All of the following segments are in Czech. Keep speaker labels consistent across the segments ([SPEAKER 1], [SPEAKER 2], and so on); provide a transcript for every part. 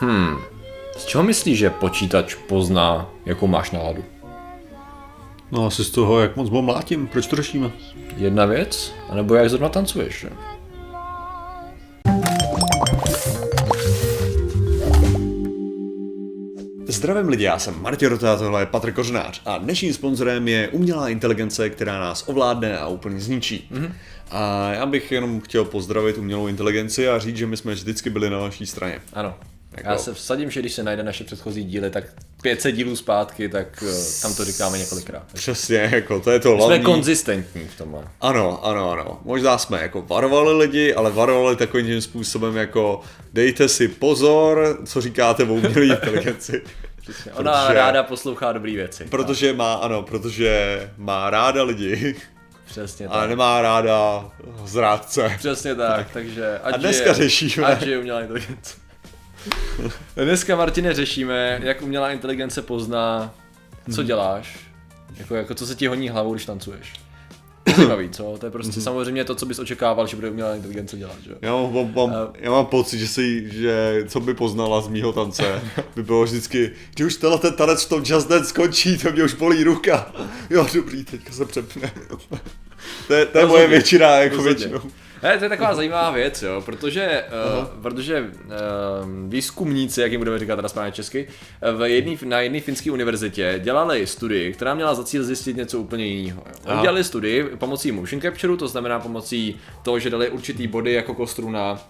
[SPEAKER 1] Hmm. Z čeho myslíš, že počítač pozná, jakou máš náladu?
[SPEAKER 2] No asi z toho, jak moc ho mlátím. Proč to řešíme?
[SPEAKER 1] Jedna věc? A nebo jak zrovna tancuješ, že?
[SPEAKER 2] Zdravím lidi, já jsem Martin Rota, tohle je Patrik Kořnář a dnešním sponzorem je umělá inteligence, která nás ovládne a úplně zničí. Mm-hmm. A já bych jenom chtěl pozdravit umělou inteligenci a říct, že my jsme vždycky byli na vaší straně.
[SPEAKER 1] Ano. Jako... Já se vsadím, že když se najde naše předchozí díly, tak 500 dílů zpátky, tak uh, tam to říkáme několikrát.
[SPEAKER 2] Přesně, jako to je to hlavní.
[SPEAKER 1] Jsme konzistentní v tom.
[SPEAKER 2] Ano, ano, ano. Možná jsme jako varovali lidi, ale varovali takovým tím způsobem jako dejte si pozor, co říkáte o umělé inteligenci.
[SPEAKER 1] Ona protože, ráda poslouchá dobré věci.
[SPEAKER 2] Protože tak. má, ano, protože má ráda lidi.
[SPEAKER 1] Přesně tak.
[SPEAKER 2] Ale nemá ráda zrádce.
[SPEAKER 1] Přesně tak, tak. takže
[SPEAKER 2] ať A dneska
[SPEAKER 1] je,
[SPEAKER 2] řešíme.
[SPEAKER 1] Ať je umělá inteligence. Dneska, Martine, řešíme, jak umělá inteligence pozná, co mhm. děláš, jako, jako co se ti honí hlavou, když tancuješ. Zajímavý, co? To je prostě mm-hmm. samozřejmě to, co bys očekával, že bude umělá inteligence dělat, že?
[SPEAKER 2] Já mám, mám, mám, uh, já mám pocit, že, si, že co by poznala z mýho tance, by bylo vždycky, když už tenhle ten tanec v tom Just Dance skončí, to mě už bolí ruka. Jo, dobrý, teďka se přepne. to je, to je moje většina, jako většinou.
[SPEAKER 1] Ne, to je taková zajímavá věc, jo, protože, uh, protože uh, výzkumníci, jak jim budeme říkat teda správně česky, v jedný, na jedné finské univerzitě dělali studii, která měla za cíl zjistit něco úplně jiného. Oni dělali studii pomocí motion capture, to znamená pomocí toho, že dali určitý body jako kostru na,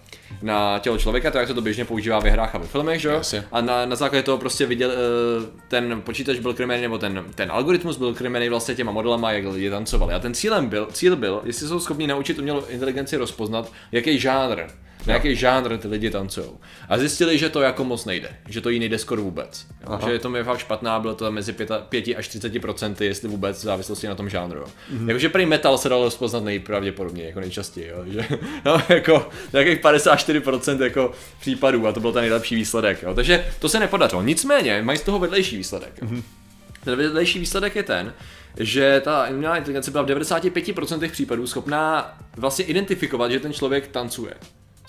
[SPEAKER 1] na tělo člověka, tak jak se to běžně používá ve hrách a ve filmech, že? A na, na základě toho prostě viděl, uh, ten počítač byl krmený, nebo ten, ten algoritmus byl krmený vlastně těma modelama, jak lidi tancovali. A ten cílem byl, cíl byl, jestli jsou schopni naučit umělou inteligenci rozpoznat, jaký žánr, na jaký žánr ty lidi tancují. A zjistili, že to jako moc nejde, že to jí nejde skoro vůbec. Jo? Že je to mi fakt špatná, bylo to mezi 5, 5 až 30 procenty, jestli vůbec v závislosti na tom žánru. Mm-hmm. Jakože prý metal se dalo rozpoznat nejpravděpodobněji, jako nejčastěji, jo? Že, no, jako nějakých 54% jako případů a to byl ten nejlepší výsledek. Jo? Takže to se nepodařilo. Nicméně mají z toho vedlejší výsledek. Jo? Mm-hmm. Ten vedlejší výsledek je ten, že ta umělá inteligence byla v 95% případů schopná vlastně identifikovat, že ten člověk tancuje.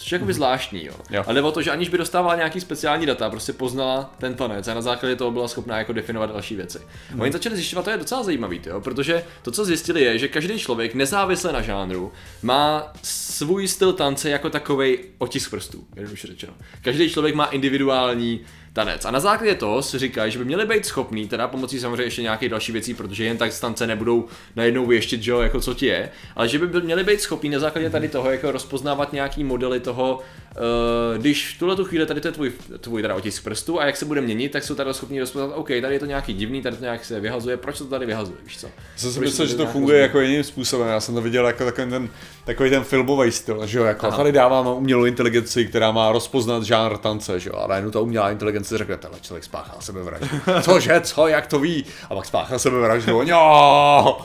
[SPEAKER 1] Což je jakoby zvláštní, jo. jo. Ale o to, že aniž by dostávala nějaký speciální data, prostě poznala ten tanec a na základě toho byla schopná jako definovat další věci. Hmm. Oni začali zjišťovat, to je docela zajímavý, jo, protože to, co zjistili, je, že každý člověk, nezávisle na žánru, má svůj styl tance jako takový otisk prstů, už řečeno. Každý člověk má individuální tanec. A na základě toho si říkají, že by měli být schopní, teda pomocí samozřejmě ještě nějakých dalších věcí, protože jen tak stance nebudou najednou věštit, že jo, jako co ti je, ale že by měli být schopní na základě tady toho jako rozpoznávat nějaký modely toho, uh, když v tuhle tu chvíli tady to je tvůj, tvůj teda otisk prstu a jak se bude měnit, tak jsou tady schopni rozpoznat, OK, tady je to nějaký divný, tady to nějak se vyhazuje, proč to tady vyhazuje, víš co?
[SPEAKER 2] Já jsem myslel, že to funguje jako jiným způsobem, já jsem to viděl jako takový ten, takový ten filmový styl, že jo, jako Aha. tady dáváme umělou inteligenci, která má rozpoznat žánr tance, že jo, a najednou ta umělá inteligence řekne, tenhle člověk spáchal sebevraždu. Cože, co, jak to ví? A pak spáchal sebevraždu, jo.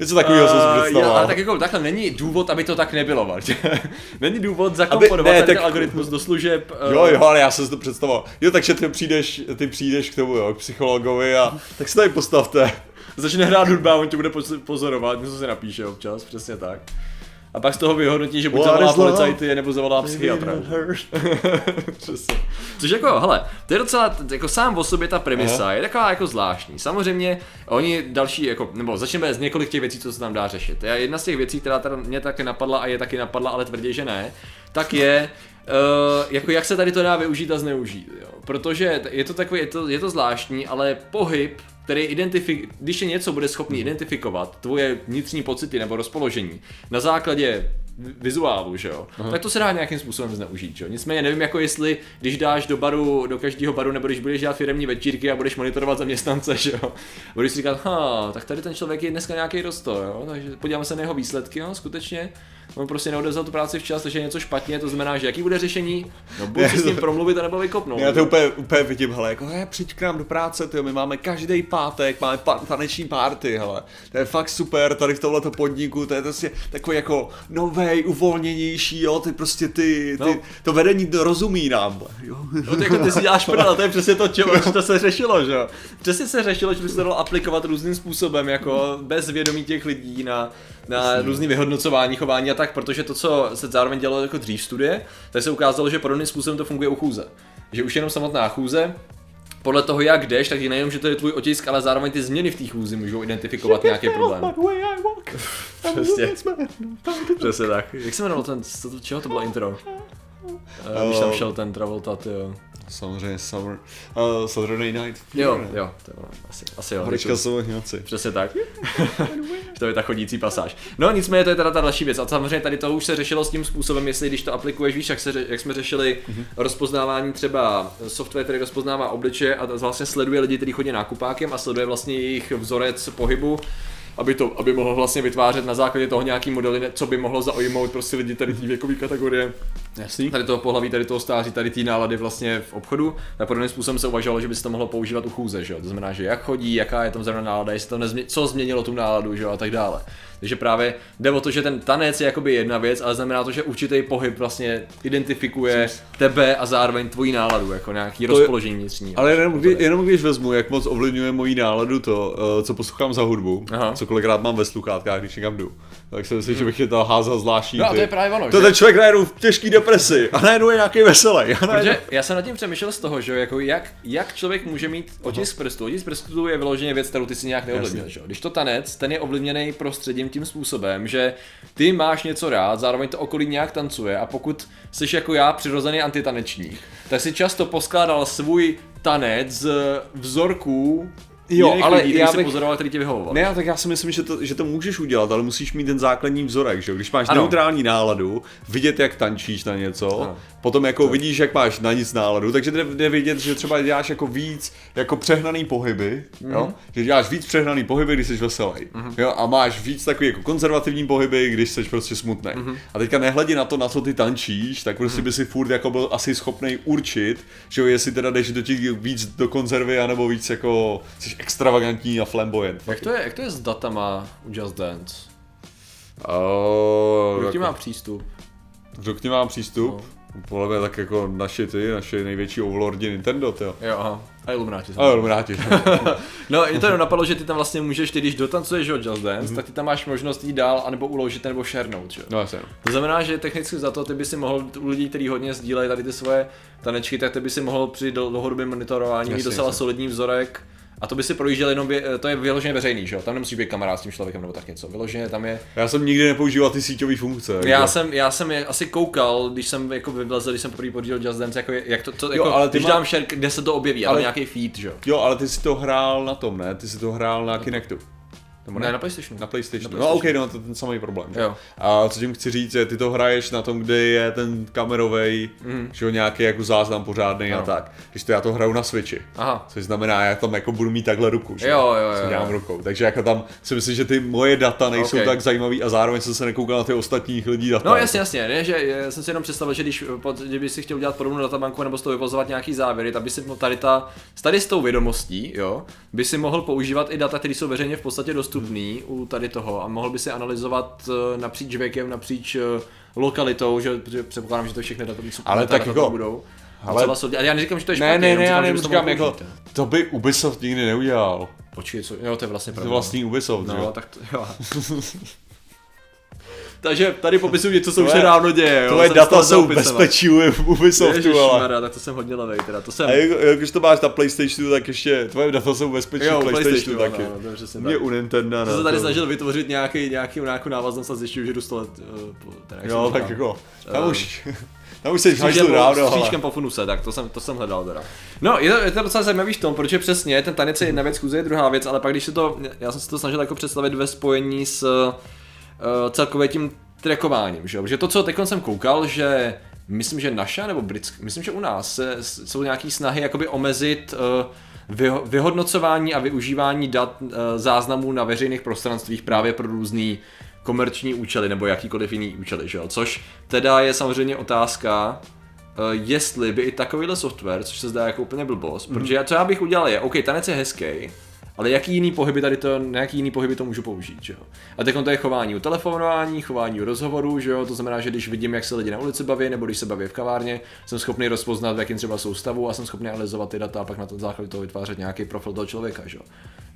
[SPEAKER 2] Něco takového uh, jsem si eh, představoval.
[SPEAKER 1] ale tak jako takhle není důvod, aby to tak nebylo, Martě. není důvod zakomponovat ne, ten tak... algoritmus do služeb.
[SPEAKER 2] Uh... Jo, jo, ale já jsem si to představoval. Jo, takže ty přijdeš, ty přijdeš k tomu, jo, k psychologovi a tak se tady postavte.
[SPEAKER 1] Začne hrát hudba, on tě bude pozorovat, něco se napíše občas, přesně tak. A pak z toho vyhodnotí, že buď zavolá policajty, nebo zavolá psychiatra. Což jako, hele, to je docela, jako sám o sobě ta premisa Aha. je taková jako zvláštní. Samozřejmě, oni další, jako, nebo začneme z několik těch věcí, co se tam dá řešit. Já jedna z těch věcí, která teda mě taky napadla a je taky napadla, ale tvrdě, že ne, tak je, Uh, jako jak se tady to dá využít a zneužít, jo? protože je to takový, je to, je to zvláštní, ale pohyb který identifik, když je něco bude schopný identifikovat, tvoje vnitřní pocity nebo rozpoložení na základě vizuálu, že jo, Aha. tak to se dá nějakým způsobem zneužít, že jo. Nicméně nevím, jako jestli, když dáš do baru, do každého baru, nebo když budeš dělat firmní večírky a budeš monitorovat zaměstnance, že jo, budeš si říkat, ha, tak tady ten člověk je dneska nějaký rosto, jo, takže podíváme se na jeho výsledky, jo, skutečně, on prostě neodevzal tu práci včas, takže je něco špatně, to znamená, že jaký bude řešení? No buď si s ním promluvit, nebo vykopnout.
[SPEAKER 2] Já to úplně, úplně vidím, hele, jako he, přijď k nám do práce, tyjo, my máme každý pátek, máme pa- taneční párty, hele, to je fakt super, tady v tomhle podniku, to je prostě takový jako novej, uvolněnější, jo, ty prostě ty, ty no. to vedení to rozumí nám, jo.
[SPEAKER 1] No ty, jako ty si děláš prdel, to je přesně to, čeho, to se řešilo, že jo. Přesně se řešilo, že by se to dalo aplikovat různým způsobem, jako bez vědomí těch lidí na na různý vyhodnocování chování a tak, protože to, co se zároveň dělalo jako dřív studie, tak se ukázalo, že podobným způsobem to funguje u chůze. že už jenom samotná chůze, podle toho, jak jdeš, tak nejenom, že to je tvůj otisk, ale zároveň ty změny v té chůzi můžou identifikovat nějaký problém. Přesně. Přesně tak. Jak se jmenoval ten, co, čeho to bylo intro? Uh, když tam šel ten Travolta, jo.
[SPEAKER 2] Samozřejmě Summer, uh, Saturday Night
[SPEAKER 1] Fever. Jo, jo, to jo, asi, asi jo.
[SPEAKER 2] Horička jsou.
[SPEAKER 1] Přesně tak. to je ta chodící pasáž. No nicméně to je teda ta další věc. A samozřejmě tady to už se řešilo s tím způsobem, jestli když to aplikuješ, víš, jak, se, jak jsme řešili mm-hmm. rozpoznávání třeba software, který rozpoznává obliče a vlastně sleduje lidi, kteří chodí nákupákem a sleduje vlastně jejich vzorec pohybu aby, to, aby mohl vlastně vytvářet na základě toho nějaký modely, co by mohlo zaujmout prostě lidi tady té věkové kategorie. Jasný. Tady toho pohlaví, tady toho stáří, tady té nálady vlastně v obchodu. Tak podobným způsobem se uvažovalo, že by se to mohlo používat u chůze, že jo? To znamená, že jak chodí, jaká je tam zrovna nálada, jestli to nezmě, co změnilo tu náladu, že jo, a tak dále. Takže právě jde o to, že ten tanec je jakoby jedna věc, ale znamená to, že určitý pohyb vlastně identifikuje tebe a zároveň tvoji náladu, jako nějaký to rozpoložení vnitřní.
[SPEAKER 2] Ale jenom, kdy, jenom když vezmu, jak moc ovlivňuje moji náladu to, uh, co poslouchám za hudbu, Aha. co kolikrát mám ve sluchátkách, když někam jdu, tak si myslím, hmm. že bych je to házal zvláštní.
[SPEAKER 1] No a to je právě ono.
[SPEAKER 2] To ten člověk najednou v těžký depresi a najednou je nějaký veselý.
[SPEAKER 1] Protože já jsem nad tím přemýšlel z toho, že jako jak, jak člověk může mít otisk prstů. Otisk prstů je vyloženě věc, kterou ty si nějak neovlivnil. Když to tanec, ten je ovlivněný prostředím tím způsobem, že ty máš něco rád, zároveň to okolí nějak tancuje a pokud jsi jako já přirozený antitanečník, tak si často poskládal svůj tanec z vzorků Jo, ale lidí, já bych... pozoroval, který tě vyhovoval.
[SPEAKER 2] Ne, tak já si myslím, že to, že to můžeš udělat, ale musíš mít ten základní vzorek, že Když máš ano. neutrální náladu, vidět, jak tančíš na něco, ano. potom jako to. vidíš, jak máš na nic náladu, takže jde, jde vidět, že třeba děláš jako víc jako přehnaný pohyby, mm. jo? Že děláš víc přehnaný pohyby, když jsi veselý, mm. jo? A máš víc takový jako konzervativní pohyby, když jsi prostě smutný. Mm. A teďka nehledě na to, na co ty tančíš, tak prostě mm. by si furt jako byl asi schopný určit, že jo, jestli teda jdeš do těch víc do konzervy, anebo víc jako jsi extravagantní a flamboyant.
[SPEAKER 1] Jak to je, jak to je s datama u Just Dance?
[SPEAKER 2] Uh,
[SPEAKER 1] Kdo k má přístup?
[SPEAKER 2] Kdo k má přístup? No. Podle mě tak jako naši ty, naše největší overlordi Nintendo, jo.
[SPEAKER 1] Jo, aha. A Illuminati.
[SPEAKER 2] A Illuminati.
[SPEAKER 1] no, je to jenom napadlo, že ty tam vlastně můžeš, ty když dotancuješ Just Dance, mm-hmm. tak ty tam máš možnost jít dál, anebo uložit, nebo šernout, že?
[SPEAKER 2] No, jasně.
[SPEAKER 1] To znamená, že technicky za to ty by si mohl u lidí, kteří hodně sdílejí tady ty svoje tanečky, tak ty by si mohl při dlouhodobém monitorování mít docela jasně. solidní vzorek a to by si projížděl jenom, to je vyloženě veřejný, že jo? Tam nemusíš být kamarád s tím člověkem nebo tak něco. Vyloženě tam je.
[SPEAKER 2] Já jsem nikdy nepoužíval ty síťové funkce.
[SPEAKER 1] Já jsem, já jsem je asi koukal, když jsem jako vylezl, když jsem poprvé podílel Just Dance, jako, jak to, to jo, jako, ale když má... dám share, kde se to objeví, ale, ale nějaký feed, že jo?
[SPEAKER 2] Jo, ale ty si to hrál na tom, ne? Ty si to hrál na Kinectu.
[SPEAKER 1] Nebo ne? ne, na PlayStationu.
[SPEAKER 2] Na PlayStationu. Na PlayStation. No ok, no to je ten samý problém. Že? Jo. A co tím chci říct, je, ty to hraješ na tom, kde je ten kamerový, mm. že jo, nějaký jako záznam pořádný a tak. Když to já to hraju na Switchi. Aha. Což znamená, já tam jako budu mít takhle ruku, že
[SPEAKER 1] jo, jo, jo,
[SPEAKER 2] co dělám rukou. Takže jako tam si myslím, že ty moje data nejsou okay. tak zajímavý a zároveň jsem se nekoukal na ty ostatních lidí data.
[SPEAKER 1] No jasně, jasně, ne, že já jsem si jenom představil, že když kdyby si chtěl udělat podobnou databanku nebo z toho vyvozovat nějaký závěry, tak by si tady, ta, tady s tou vědomostí, jo, by si mohl používat i data, které jsou veřejně v podstatě dostupné u tady toho a mohl by si analyzovat eh, napříč věkem, napříč eh, lokalitou, že, předpokládám, že to všechny data jsou
[SPEAKER 2] Ale tak jako,
[SPEAKER 1] budou. Ale, ale já neříkám, že to je
[SPEAKER 2] špatně. Ne, ne, ne, já neříkám, říkám, jako, to by Ubisoft nikdy neudělal.
[SPEAKER 1] Počkej, co, jo, to je vlastně pravda.
[SPEAKER 2] To vlastní Ubisoft,
[SPEAKER 1] no, jo? tak to, jo. Takže tady popisuju něco, co už se dávno děje. Jo?
[SPEAKER 2] Tvoje data jsou v bezpečí u Ubisoftu,
[SPEAKER 1] ale... tak to jsem hodně levej, teda to jsem...
[SPEAKER 2] A jak, jak když to máš na Playstationu, tak ještě tvoje data jsou v bezpečí jo, PlayStationu taky. No, no, Mě u Nintendo.
[SPEAKER 1] Jsem se tady snažil vytvořit nějaký, nějaký, nějakou návaznost a zjišťuju, že jdu 100 let.
[SPEAKER 2] Uh, jo, tak jako, tam už... Tam už se hajzlu dávno.
[SPEAKER 1] S křížkem po funuse, tak to jsem, to jsem hledal teda. No, je to, je to docela zajímavý v tom, protože přesně ten tanec je jedna věc, kůze je druhá věc, ale pak když se to, já jsem se to snažil jako představit ve spojení s uh, celkově tím trackováním, že jo? Protože to, co teď jsem koukal, že myslím, že naša nebo britsk, myslím, že u nás se, jsou nějaké snahy jakoby omezit uh, vyhodnocování a využívání dat uh, záznamů na veřejných prostranstvích právě pro různý komerční účely nebo jakýkoliv jiný účely, že jo? Což teda je samozřejmě otázka, uh, jestli by i takovýhle software, což se zdá jako úplně blbost, mm. protože já, co já bych udělal je, OK, tanec je hezký, ale jaký jiný pohyby tady to, na jaký jiný pohyby to můžu použít, že jo? A teď to je chování u telefonování, chování u rozhovoru, že jo? To znamená, že když vidím, jak se lidi na ulici baví, nebo když se baví v kavárně, jsem schopný rozpoznat, v jakým třeba jsou stavu a jsem schopný analyzovat ty data a pak na to základě toho vytvářet nějaký profil toho člověka, že jo?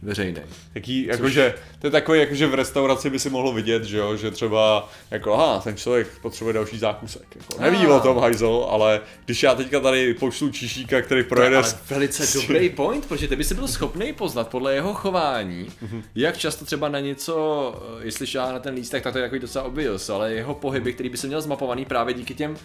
[SPEAKER 1] Veřejný.
[SPEAKER 2] Taký, jakože, to je takový, jakože v restauraci by si mohlo vidět, že jo, že třeba, jako, aha, ten člověk potřebuje další zákusek. Jako, neví
[SPEAKER 1] Ah.
[SPEAKER 2] o tom hajzl, ale když já teďka tady pošlu Číšíka, který projede...
[SPEAKER 1] ale
[SPEAKER 2] s-
[SPEAKER 1] velice dobrý point, protože ty by si byl schopný poznat podle jeho chování,
[SPEAKER 2] Mhm.
[SPEAKER 1] jak často třeba na něco, eh, jestli šá na ten lístek, tak to je takový docela obvious, ale jeho pohyby, který by se měl zmapovaný právě díky těm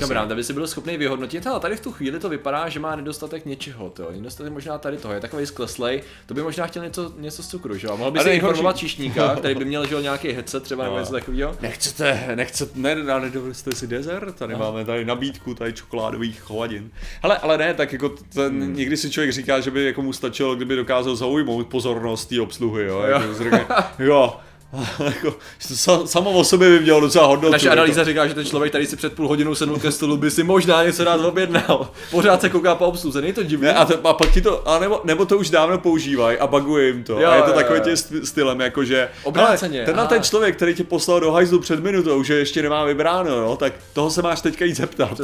[SPEAKER 1] kamerám, tak by si byl schopný vyhodnotit, ale tady v tu chvíli to vypadá, že má nedostatek něčeho, to, nedostatek možná tady toho, je takový skleslej, to by možná chtěl něco, něco z cukru, že jo? Mohl by
[SPEAKER 2] A
[SPEAKER 1] si informovat číšníka, který by měl že jo, nějaký headset třeba nebo
[SPEAKER 2] No.
[SPEAKER 1] něco takového.
[SPEAKER 2] Nechcete, nechcete, ne, ne, nedovolili jste si dezert, tady máme tady nabídku, tady čokoládových chovadin. Hele, ale ne, tak jako ten, hmm. někdy si člověk říká, že by jako mu stačilo, kdyby dokázal zaujmout pozornost té obsluhy, jo, jako si řekne, jo, jako, samo o sobě by mělo docela hodnotu.
[SPEAKER 1] Naše
[SPEAKER 2] jako.
[SPEAKER 1] analýza říká, že ten člověk tady si před půl hodinou sednul ke stolu, by si možná něco rád objednal. Pořád se kouká po obsluze, není to divné?
[SPEAKER 2] A, to, a pak ti to, a nebo, nebo to už dávno používají a buguje jim to.
[SPEAKER 1] Jo,
[SPEAKER 2] a je to
[SPEAKER 1] jo,
[SPEAKER 2] takový tím st- stylem, jako že
[SPEAKER 1] Obráceně,
[SPEAKER 2] tenhle
[SPEAKER 1] aha.
[SPEAKER 2] ten člověk, který tě poslal do hajzlu před minutou, že ještě nemá vybráno, jo, tak toho se máš teďka jít zeptat.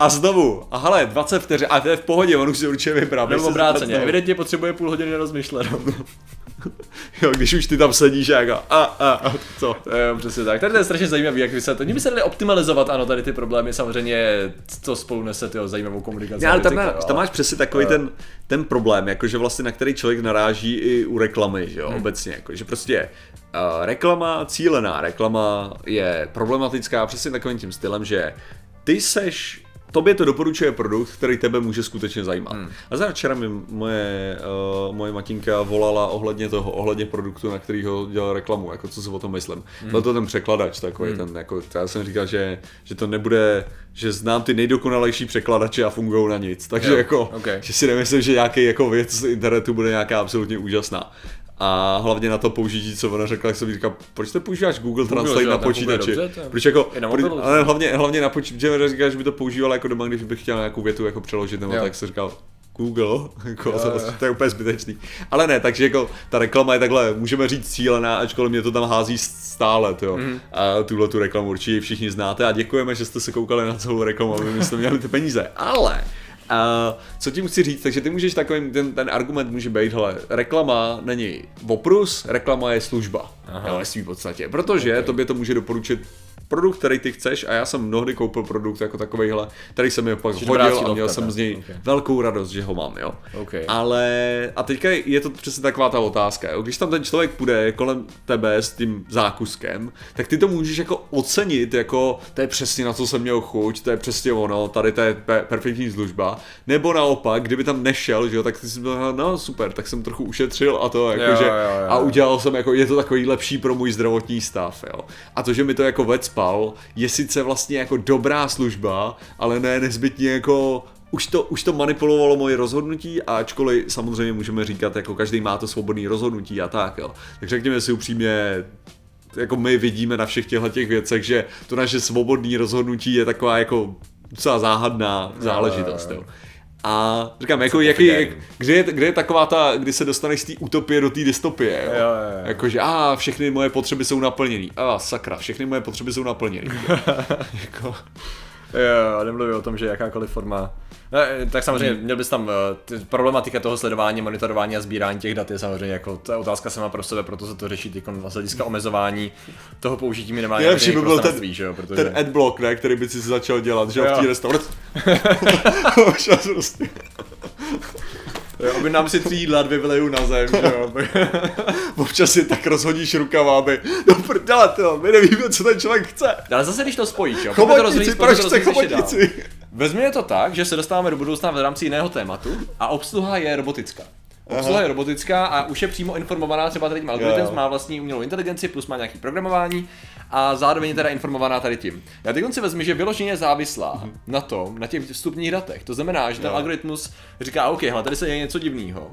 [SPEAKER 2] a znovu, a hele, 20 vteřin, a to je v pohodě, on už si určitě vybral.
[SPEAKER 1] Nebo
[SPEAKER 2] se
[SPEAKER 1] obráceně, evidentně potřebuje půl hodiny rozmyšlenou.
[SPEAKER 2] Jo, když už ty tam sedíš a jako, a, a, a, co?
[SPEAKER 1] Jo, přesně tak. Tady to je strašně zajímavý, jak vy se to. Oni by se dali optimalizovat, ano, tady ty problémy samozřejmě, to spolu nese tyjo, zajímavou komunikaci.
[SPEAKER 2] Ne, ale tam, má, tam máš přesně takový ten, ten problém, jakože vlastně na který člověk naráží i u reklamy, že jo, hmm. obecně, jako, že prostě uh, reklama, cílená reklama je problematická přesně takovým tím stylem, že ty seš Tobě to doporučuje produkt, který tebe může skutečně zajímat. Hmm. A za včera mi moje, uh, moje matinka volala ohledně toho, ohledně produktu, na kterýho dělal reklamu, jako co si o tom myslím. Hmm. Byl to ten překladač takový, hmm. ten, jako, já jsem říkal, že, že to nebude, že znám ty nejdokonalejší překladače a fungují na nic. Takže
[SPEAKER 1] Jo,
[SPEAKER 2] jako,
[SPEAKER 1] okay.
[SPEAKER 2] že si nemyslím, že nějaký jako věc z internetu bude nějaká absolutně úžasná. A hlavně na to použití, co ona řekla, jak jsem říkal, proč to používáš Google,
[SPEAKER 1] Google,
[SPEAKER 2] Translate
[SPEAKER 1] že jo,
[SPEAKER 2] na počítači?
[SPEAKER 1] dobře,
[SPEAKER 2] proč jako,
[SPEAKER 1] na
[SPEAKER 2] proč, ale
[SPEAKER 1] že?
[SPEAKER 2] hlavně, hlavně na počítači, říká, že by to používal jako doma, když bych chtěl nějakou větu jako přeložit, nebo
[SPEAKER 1] Jo.
[SPEAKER 2] tak jsem říkal, Google, jako,
[SPEAKER 1] Jo,
[SPEAKER 2] to,
[SPEAKER 1] jo.
[SPEAKER 2] to je úplně zbytečný. Ale ne, takže jako ta reklama je takhle, můžeme říct cílená, ačkoliv mě to tam hází stále, jo. Mm. A tuhle tu reklamu určitě všichni znáte a děkujeme, že jste se koukali na celou reklamu, aby my jste měli ty peníze. Ale a co tím chci říct, takže ty můžeš takovým, ten, ten argument může být, hele, reklama není oprus, reklama je služba.
[SPEAKER 1] Aha.
[SPEAKER 2] Jo, ve svým podstatě. Protože
[SPEAKER 1] Ok.
[SPEAKER 2] okay. tobě to může doporučit produkt, který ty chceš a já jsem mnohdy koupil produkt jako takovýhle, který jsem mi pak
[SPEAKER 1] Čiže
[SPEAKER 2] hodil a měl jsem z něj
[SPEAKER 1] Ok.
[SPEAKER 2] velkou radost, že ho mám, jo.
[SPEAKER 1] OK.
[SPEAKER 2] Ale a teďka je to přesně taková ta otázka, jo. Když tam ten člověk půjde kolem tebe s tím zákuskem, tak ty to můžeš jako ocenit, jako to je přesně na co jsem měl chuť, to je přesně ono, tady to je pe- perfektní služba. Nebo naopak, kdyby tam nešel, že jo, tak ty si byl, no super, tak jsem trochu ušetřil a to jako,
[SPEAKER 1] Jo,
[SPEAKER 2] že,
[SPEAKER 1] jo, jo,
[SPEAKER 2] a
[SPEAKER 1] jo.
[SPEAKER 2] udělal jsem jako, je to takový lepší pro můj zdravotní stav, jo. A to, že mi to jako vecpal, je sice vlastně jako dobrá služba, ale ne nezbytně jako už to, už to manipulovalo moje rozhodnutí, a ačkoliv samozřejmě můžeme říkat, jako každý má to svobodný rozhodnutí a tak, jo. Tak řekněme si upřímně, jako my vidíme na všech těchto těch věcech, že to naše svobodné rozhodnutí je taková jako docela záhadná záležitost, jo. A říkám, jako jaký, jak, kde, je, kde je taková ta, kdy se dostaneš z té utopie do té dystopie, jo?
[SPEAKER 1] Jo, jo, jo.
[SPEAKER 2] Jakože, a všechny moje potřeby jsou naplněný. A sakra, všechny moje potřeby jsou naplněný. jako,
[SPEAKER 1] Jo, nemluvím o tom, že jakákoliv forma. Ne, tak samozřejmě měl bys tam eh, ty, problematika toho sledování, monitorování a sbírání těch dat je samozřejmě jako je otázka sama pro sebe, proto se to řeší teď z hlediska omezování toho použití minimálně
[SPEAKER 2] Nejlepší by byl ten,
[SPEAKER 1] že jo, protože...
[SPEAKER 2] ten adblock, ne, který by si začal dělat, že jo, v té restauraci.
[SPEAKER 1] Jo, objednám si tři jídla, dvě vyleju na zem, že jo.
[SPEAKER 2] Občas si tak rozhodíš rukama, aby, no prdele, to, my nevíme, co ten člověk chce.
[SPEAKER 1] Ale zase když to spojíš, jo, to
[SPEAKER 2] Chobotnici,
[SPEAKER 1] rozvíjet- pojďme
[SPEAKER 2] proč
[SPEAKER 1] to
[SPEAKER 2] chce chobotnici?
[SPEAKER 1] Vezměme to tak, že se dostáváme do budoucna v rámci jiného tématu a obsluha je robotická. Obsluha je robotická a už je přímo informovaná třeba tady tím algoritmem, má vlastní umělou inteligenci, plus má nějaký programování a zároveň je teda informovaná tady tím. Já teď si vezmu, že vyloženě je závislá na tom, na těch vstupních datech. To znamená, že ten
[SPEAKER 2] Jo.
[SPEAKER 1] algoritmus říká, OK, hele, tady se děje něco divného.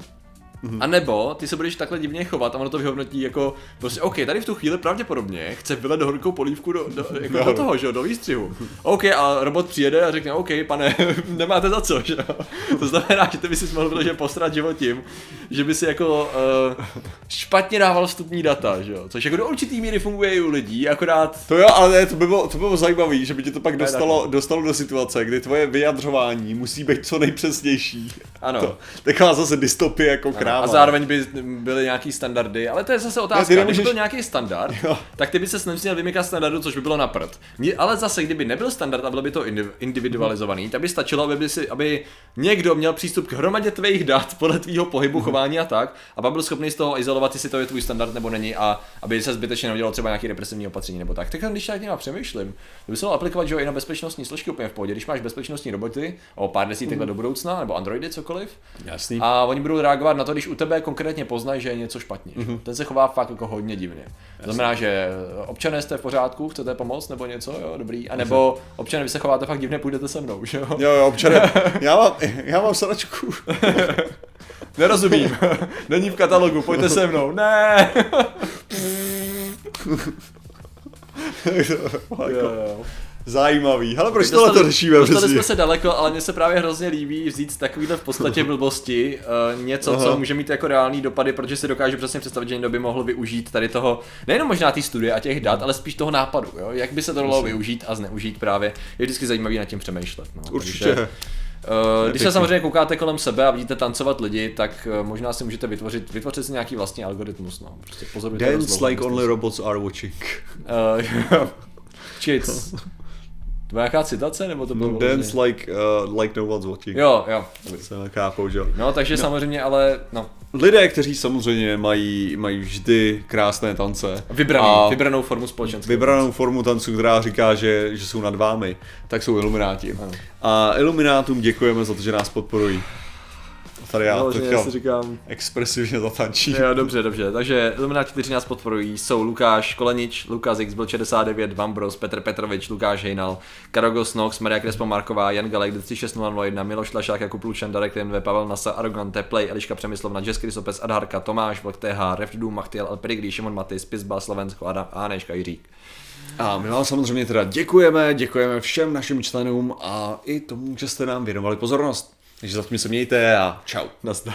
[SPEAKER 1] A nebo ty se budeš takhle divně chovat a ono to vyhodnotí jako prostě OK, tady v tu chvíli pravděpodobně chce vylet do horkou polívku do, do, jako do
[SPEAKER 2] No.
[SPEAKER 1] toho, že jo, do výstřihu. OK, a robot přijede a řekne OK, pane, nemáte za co, že jo. To znamená, že ty by si mohl vyloženě postrat život tím, že by si jako uh, špatně dával vstupní data, že jo. Což jako do určitý míry funguje i u lidí, akorát
[SPEAKER 2] To jo, ale ne, to by bylo, to by bylo zajímavé, že by tě to pak dostalo, dostalo do situace, kdy tvoje vyjadřování musí být co nejpřesnější.
[SPEAKER 1] Ano.
[SPEAKER 2] To, taková zase dystopie, jako
[SPEAKER 1] Ano.
[SPEAKER 2] Kráva.
[SPEAKER 1] A zároveň by byly nějaký standardy, ale to je zase otázka. Kdyby
[SPEAKER 2] nemůžeš-
[SPEAKER 1] byl nějaký standard,
[SPEAKER 2] Jo.
[SPEAKER 1] tak ty by se neměl vymykat standardu, což by bylo na prd. Ale zase, kdyby nebyl standard a bylo by to indi- individualizovaný, tak by stačilo, aby, by si, aby někdo měl přístup k hromadě tvých dat podle tvýho pohybu, chování a tak, a pak byl schopný z toho izolovat, jestli to je tvůj standard nebo není, a aby se zbytečně neudělalo třeba nějaký represivní opatření nebo tak. Tak když tak nějak přemýšlím, to by se aplikovat že jo, i na bezpečnostní složky úplně v pohodě. Když máš bezpečnostní roboty o pár desítek let do budoucna, nebo androidy, cokoliv,
[SPEAKER 2] Jasný.
[SPEAKER 1] a oni budou reagovat na to, když u tebe konkrétně poznají, že je něco špatně. Mm-hmm. Ten se chová fakt jako hodně divně. To znamená, že občané jste v pořádku, chcete pomoct nebo něco, jo, dobrý. A nebo občané, vy se chováte fakt divně, půjdete se mnou, že jo?
[SPEAKER 2] Jo, jo, občané, já mám, já mám sadačku.
[SPEAKER 1] Nerozumím. Není v katalogu, pojďte se mnou. Ne. jo, jo.
[SPEAKER 2] Zajímavý. Hele, proč tohle to řešíme?
[SPEAKER 1] Dostali jsme se daleko, ale mně se právě hrozně líbí vzít takovýhle v podstatě blbosti, uh, něco, co
[SPEAKER 2] Aha.
[SPEAKER 1] může mít jako reální dopady, protože si dokážu přesně představit, že někdo by mohl využít tady toho, nejenom možná té studie a těch dat, ale spíš toho nápadu, jo? jak by se to dalo využít a zneužít právě. Je vždycky zajímavý nad tím přemýšlet. No.
[SPEAKER 2] Určitě.
[SPEAKER 1] Takže, Uh, když se samozřejmě koukáte kolem sebe a vidíte tancovat lidi, tak uh, možná si můžete vytvořit, vytvořit si nějaký vlastní algoritmus. No. Prostě pozorujte
[SPEAKER 2] Dance
[SPEAKER 1] rozlohu,
[SPEAKER 2] like only robots are watching.
[SPEAKER 1] Uh, Cheats. To byla nějaká citace, nebo to bylo?
[SPEAKER 2] No, dance like, uh, like no one's watching.
[SPEAKER 1] Jo, jo.
[SPEAKER 2] Se že jo.
[SPEAKER 1] No, takže samozřejmě, ale no,
[SPEAKER 2] Lidé, kteří samozřejmě mají, mají vždy krásné tance.
[SPEAKER 1] vybraný,
[SPEAKER 2] a
[SPEAKER 1] vybranou formu společenské.
[SPEAKER 2] vybranou formu tancu, která říká, že, že jsou nad vámi, tak jsou ilumináti.
[SPEAKER 1] Ano.
[SPEAKER 2] A iluminátům děkujeme za to, že nás podporují. Tady já
[SPEAKER 1] No,
[SPEAKER 2] chtěl
[SPEAKER 1] si říkám.
[SPEAKER 2] expresivně zatančit.
[SPEAKER 1] Jo, dobře, dobře. Takže Ilumináti, kteří nás podporují, jsou Lukáš Kolenič, Lukáš X byl 69, Vambros, Petr Petrovič, Lukáš Hejnal, Karogos Nox, Maria Krespo Marková, Jan Galek, 36001, Miloš Lašák, Jakub Lučan, Darek NV, Pavel Nasa, Arrogante, Play, Eliška Přemyslovna, Jess Krysopes, Adharka, Tomáš, Vlk TH, Refdu, Machtiel, El Perigrí, Šimon Matis, Pizba, Slovensko, Adam Áneška, Jiřík.
[SPEAKER 2] A my vám samozřejmě teda děkujeme, děkujeme všem našim členům a i tomu, že jste nám věnovali pozornost. Takže zatím se mějte a čau.
[SPEAKER 1] Nazdar.